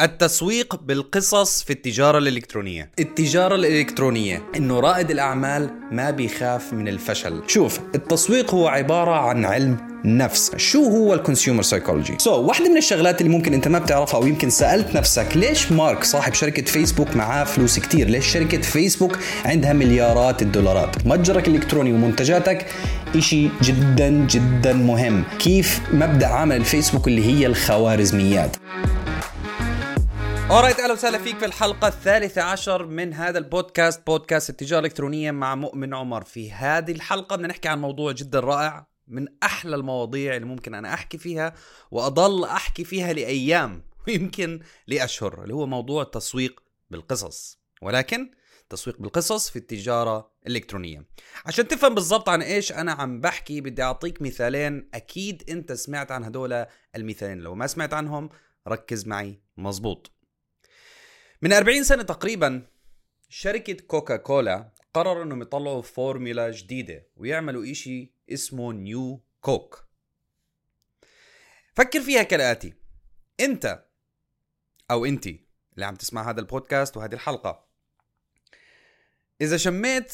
التسويق بالقصص في التجارة الإلكترونية. التجارة الإلكترونية إنه رائد الأعمال ما بيخاف من الفشل. شوف التسويق هو عبارة عن علم نفس. شو هو ال consumer psychology so so, واحدة من الشغلات اللي ممكن أنت ما بتعرفها أو يمكن سألت نفسك ليش مارك صاحب شركة فيسبوك معاه فلوس كتير؟ ليش شركة فيسبوك عندها مليارات الدولارات؟ متجرك الالكتروني ومنتجاتك إشي جدا جدا مهم. كيف مبدأ عمل الفيسبوك اللي هي الخوارزميات؟ اورايت أهلا وسهلا فيك في الحلقة الثالثة عشر من هذا البودكاست بودكاست التجارة الإلكترونية مع مؤمن عمر. في هذه الحلقة بدنا نحكي عن موضوع جدا رائع من أحلى المواضيع اللي ممكن أنا أحكي فيها وأضل أحكي فيها لأيام ويمكن لأشهر اللي هو موضوع التسويق بالقصص ولكن تسويق بالقصص في التجارة الإلكترونية. عشان تفهم بالضبط عن إيش أنا عم بحكي بدي أعطيك مثالين أكيد أنت سمعت عن هدول المثالين. لو ما سمعت عنهم ركز معي مزبوط. من 40 سنة تقريبا شركة كوكا كولا قرروا إنهم يطلعوا فورمولا جديدة ويعملوا إشي اسمه New Coke. فكر فيها كالآتي. أنت أو أنتي اللي عم تسمع هذا البودكاست وهذه الحلقة إذا شميت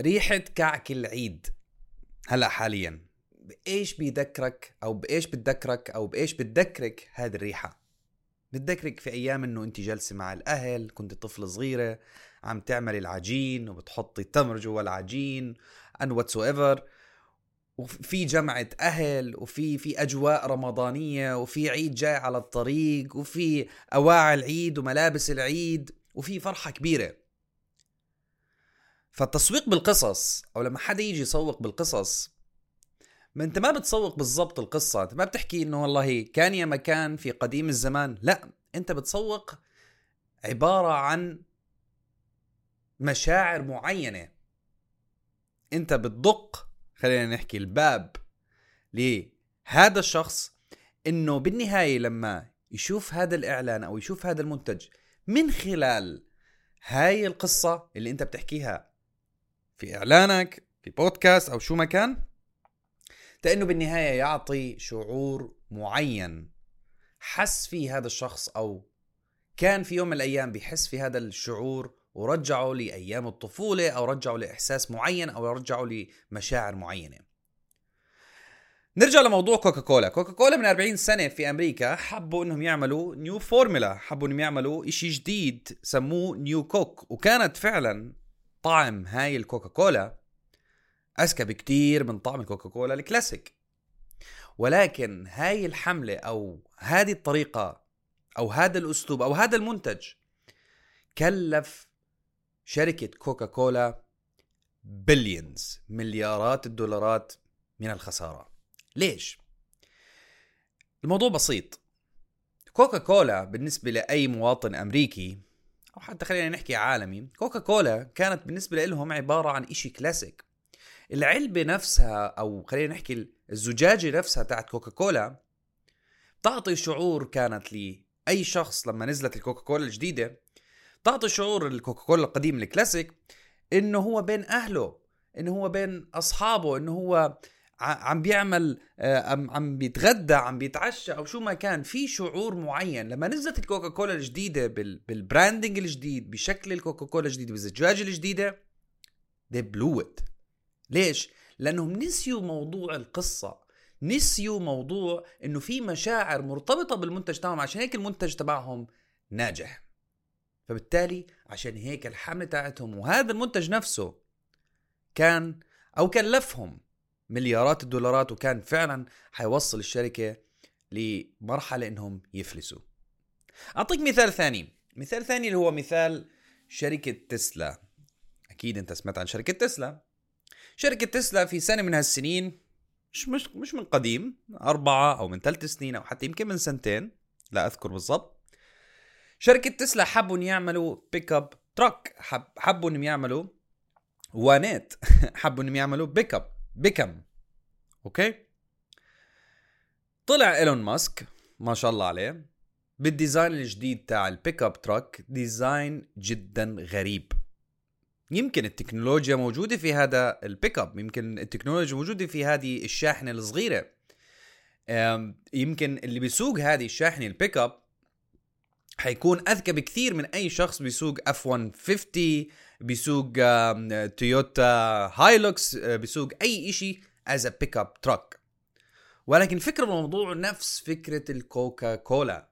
ريحة كعك العيد هلأ حاليا بإيش بيذكرك أو بإيش بتذكرك أو بإيش بتذكرك هذه الريحة؟ بتذكرك في أيام إنه أنت جالسه مع الأهل كنت طفلة صغيرة عم تعملي العجين وبتحطي التمر جوا العجين and whatsoever وفي جمعة أهل وفي في أجواء رمضانية وفي عيد جاي على الطريق وفي أواعي العيد وملابس العيد وفي فرحة كبيرة. فالتسويق بالقصص أو لما حدا يجي يسوق بالقصص ما انت ما بتسوق بالضبط القصة. انت ما بتحكي انه والله كان يا مكان في قديم الزمان. لا انت بتسوق عبارة عن مشاعر معينة. انت بتدق خلينا نحكي الباب لهذا الشخص انه بالنهاية لما يشوف هذا الإعلان أو يشوف هذا المنتج من خلال هاي القصة اللي انت بتحكيها في إعلانك في بودكاست أو شو ما كان لأنه بالنهاية يعطي شعور معين. حس فيه هذا الشخص أو كان في يوم من الأيام بيحس في هذا الشعور ورجعه لأيام الطفولة أو رجعه لإحساس معين أو رجعه لمشاعر معينة. نرجع لموضوع كوكا كولا كوكا كولا من 40 سنة في أمريكا حبوا إنهم يعملوا new formula حبوا إنهم يعملوا إشي جديد سموه New Coke وكانت فعلا طعم هاي الكوكا كولا أذكى بكتير من طعم الكوكاكولا الكلاسيك. ولكن هاي الحملة أو هذه الطريقة أو هذا الأسلوب أو هذا المنتج كلف شركة كوكاكولا billions مليارات الدولارات من الخسارة. ليش؟ الموضوع بسيط. كوكا كولا بالنسبة لأي مواطن أمريكي أو حتى خلينا نحكي عالمي كوكا كولا كانت بالنسبة لهم عبارة عن إشي كلاسيك. العلبة نفسها أو خلينا نحكي الزجاجة نفسها تاعت كوكاكولا تعطي شعور كانت لاي شخص لما نزلت الكوكاكولا الجديدة تعطي شعور الكوكاكولا القديم الكلاسيك إنه هو بين أهله إنه هو بين أصحابه إنه هو عم بيعمل عم عم بيتغدى عم بيتعشى أو شو ما كان. في شعور معين. لما نزلت الكوكاكولا الجديدة بالبراندنج الجديد بشكل الكوكاكولا الجديد بالزجاجة الجديدة they blew it. ليش؟ لأنهم نسيوا موضوع القصة نسيوا موضوع إنه في مشاعر مرتبطة بالمنتج تبعهم عشان هيك المنتج تبعهم ناجح. فبالتالي عشان هيك الحملة تاعتهم وهذا المنتج نفسه كان أو كلفهم مليارات الدولارات وكان فعلا حيوصل الشركة لمرحلة إنهم يفلسوا. أعطيك مثال ثاني. مثال ثاني اللي هو مثال شركة تسلا. أكيد أنت سمعت عن شركة تسلا. شركة تسلا في سنة من هالسنين مش مش مش من قديم أربعة أو من ثلاث سنين أو حتى يمكن من سنتين لا أذكر بالضبط. شركة تسلا حبوا يعملوا pickup truck حب حبوا إنهم يعملوا ونات حبوا إنهم يعملوا بيك اب بيكم okay؟ طلع إيلون ماسك ما شاء الله عليه بال design الجديد تاع ال pickup truck design جدا غريب. يمكن التكنولوجيا موجودة في هذا البيك اب يمكن التكنولوجيا موجودة في هذه الشاحنة الصغيرة. يمكن اللي بيسوق هذه الشاحنة البيك اب حيكون أذكى بكثير من أي شخص بيسوق F 150 بيسوق تويوتا هايلوكس آه، بيسوق أي شيء as a pickup truck ولكن فكرة الموضوع نفس فكرة الكوكا كولا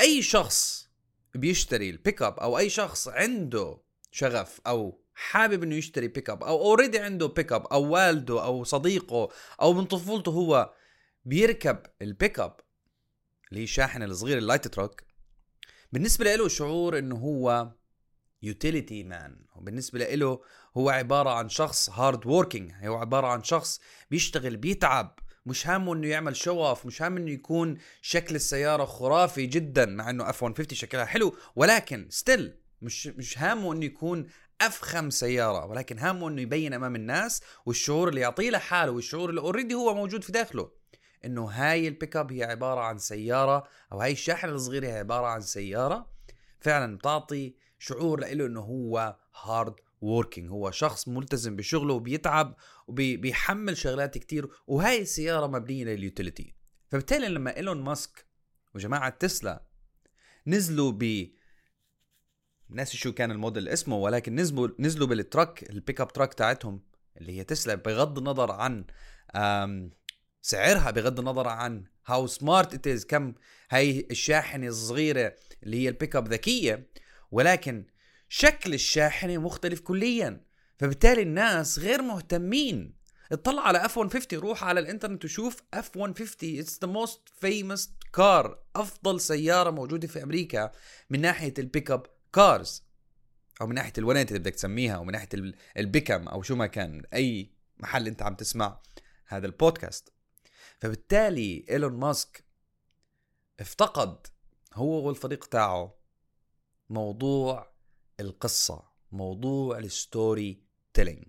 أي شخص بيشتري البيك اب أو أي شخص عنده شغف أو حابب إنه يشتري بيك اب أو already عنده بيك اب أو والده أو صديقه أو من طفولته هو بيركب البيك اب اللي هي الشاحنه الصغيره ال light truck بالنسبة له شعور إنه هو utility man وبالنسبة له هو عبارة عن شخص hard working هو عبارة عن شخص بيشتغل بيتعب مش هامه إنه يعمل show off مش هامه إنه يكون شكل السيارة خرافي جدا مع إنه F 150 شكلها حلو ولكن still مش مش هامه إنه يكون أفخم سيارة ولكن هامه إنه يبين أمام الناس والشعور اللي يعطيه لحاله والشعور اللي already هو موجود في داخله. إنه هاي البيك اب هي عبارة عن سيارة أو هاي الشاحنه الصغيره هي عبارة عن سيارة فعلا بتعطي شعور له إنه هو hard working هو شخص ملتزم بشغله وبيتعب وبيحمل شغلات كتير وهاي السيارة مبنية لل utility فبالتالي لما إيلون ماسك وجماعة تسلا نزلوا ب ناسي شو كان الموديل اسمه ولكن نزلوا نزلوا بال truck ال pickup truck تاعتهم اللي هي تسلا بغض النظر عن سعرها بغض النظر عن how smart it is كم هاي الشاحنة الصغيرة اللي هي البيك أب ذكية ولكن شكل الشاحنة مختلف كليا. فبالتالي الناس غير مهتمين. اطلع على F 150 روح على الإنترنت وشوف F 150 it's the most famous car أفضل سيارة موجودة في أمريكا من ناحية البيك أب cars أو من ناحية الونات اللي بدك تسميها أو من ناحية ال- البيكم أو شو ما كان أي محل أنت عم تسمع هذا البودكاست. فبالتالي إيلون ماسك افتقد هو والفريق تاعه موضوع القصة موضوع ال story telling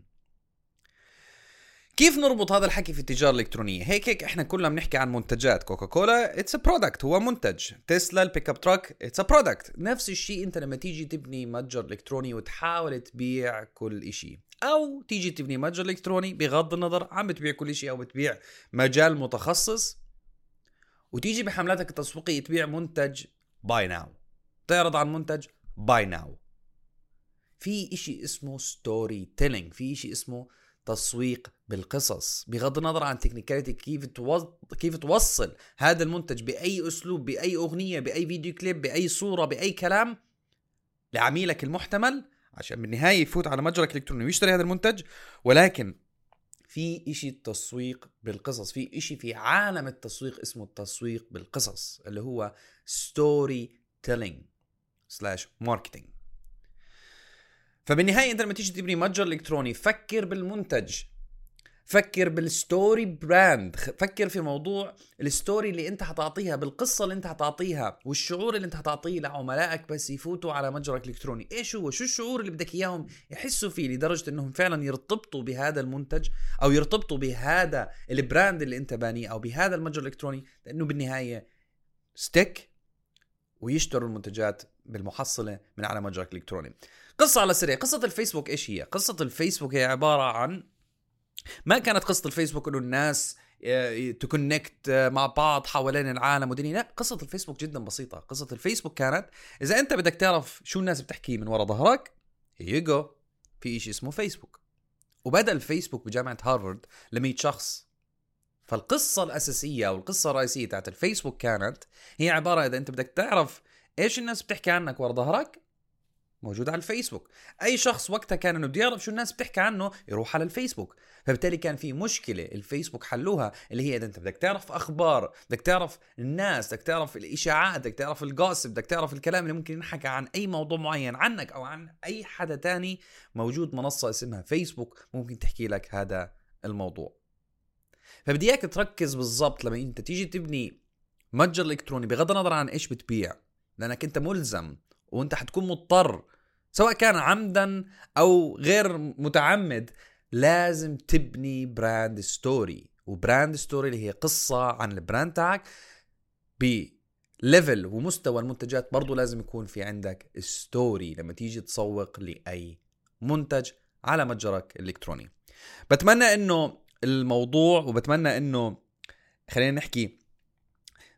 كيف نربط هذا الحكي في التجارة الإلكترونية؟ هيك هيك إحنا كلنا بنحكي عن منتجات كوكاكولا it's a product هو منتج. تسلا ال pickup truck it's a product نفس الشيء أنت لما تيجي تبني متجر إلكتروني وتحاول تبيع كل شيء أو تيجي تبني متجر إلكتروني بغض النظر عم بتبيع كل شيء أو بتبيع مجال متخصص وتيجي بحملاتك التسويقية تبيع منتج buy now تعرض عن منتج buy now في إشي اسمه story telling في إشي اسمه تسويق بالقصص بغض النظر عن technicality كيف توصل كيف توصل هذا المنتج بأي أسلوب بأي أغنية بأي video clip بأي صورة بأي كلام لعميلك المحتمل عشان بالنهاية يفوت على متجرك الإلكتروني ويشتري هذا المنتج. ولكن في إشي تسويق بالقصص في إشي في عالم التسويق اسمه التسويق بالقصص اللي هو story telling slash marketing فبالنهاية أنت لما تيجي تبني متجر إلكتروني فكر بالمنتج فكر بال story brand فكر في موضوع ال story اللي أنت حتعطيها بالقصة اللي أنت حتعطيها والشعور اللي أنت حتعطيه لعملائك بس يفوتوا على متجرك الإلكتروني. إيش هو؟ شو الشعور اللي بدك إياهم يحسوا فيه لدرجة إنهم فعلا يرتبطوا بهذا المنتج أو يرتبطوا بهذا ال brand اللي أنت بانيه أو بهذا المتجر الإلكتروني؟ لأنه بالنهاية stick ويشتروا المنتجات بالمحصلة من على متجرك الالكتروني قصة على السريع قصة الفيسبوك إيش هي؟ قصة الفيسبوك هي عبارة عن ما كانت قصة الفيسبوك إنه الناس ت connect مع بعض حوالين العالم ودنيا لا قصة الفيسبوك جدا بسيطة. قصة الفيسبوك كانت إذا أنت بدك تعرف شو الناس بتحكي من ورا ظهرك هي جو في إشي اسمه فيسبوك. وبدأ الفيسبوك بجامعة هارفارد ل 100 شخص. فالقصة الأساسية أو القصة الرئيسية تاعت الفيسبوك كانت هي عبارة إذا أنت بدك تعرف إيش الناس بتحكي عنك ورا ظهرك؟ موجود على الفيسبوك. أي شخص وقتها كان إنه بده يعرف شو الناس بتحكي عنه يروح على الفيسبوك. فبالتالي كان في مشكلة الفيسبوك حلوها اللي هي إذا أنت بدك تعرف أخبار بدك تعرف الناس بدك تعرف الإشاعات بدك تعرف الجوسب بدك تعرف الكلام اللي ممكن ينحكى عن أي موضوع معين عنك أو عن أي حدا تاني موجود منصة اسمها فيسبوك ممكن تحكي لك هذا الموضوع. فبدي إياك تركز بالضبط لما أنت تيجي تبني متجر إلكتروني بغض النظر عن إيش بتبيع. لأنك أنت ملزم وأنت حتكون مضطر سواء كان عمدا أو غير متعمد لازم تبني brand story و brand story اللي هي قصة عن ال brand تاعك ب level ومستوى المنتجات برضو لازم يكون في عندك story لما تيجي تسوق لأي منتج على متجرك الإلكتروني بتمنى إنه الموضوع وبتمنى إنه خلينا نحكي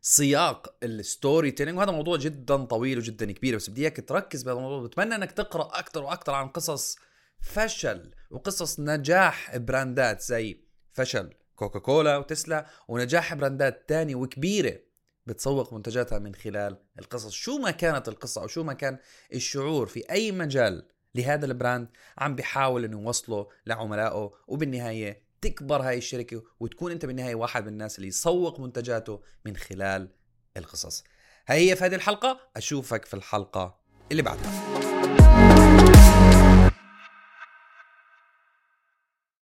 سياق ال storytelling وهذا موضوع جدا طويل وجدا كبير بس بدي إياك تركز بهذا الموضوع. بتمنى إنك تقرأ أكثر وأكثر عن قصص فشل وقصص نجاح براندات زي فشل كوكاكولا وتسلا ونجاح براندات تانية وكبيرة بتسوق منتجاتها من خلال القصص. شو ما كانت القصة أو شو ما كان الشعور في أي مجال لهذا البراند عم بيحاول إنه يوصله لعملائه وبالنهاية تكبر هاي الشركة وتكون أنت بالنهاية واحد من الناس اللي يسوق منتجاته من خلال القصص. هاي هي في هذه الحلقة أشوفك في الحلقة اللي بعدها.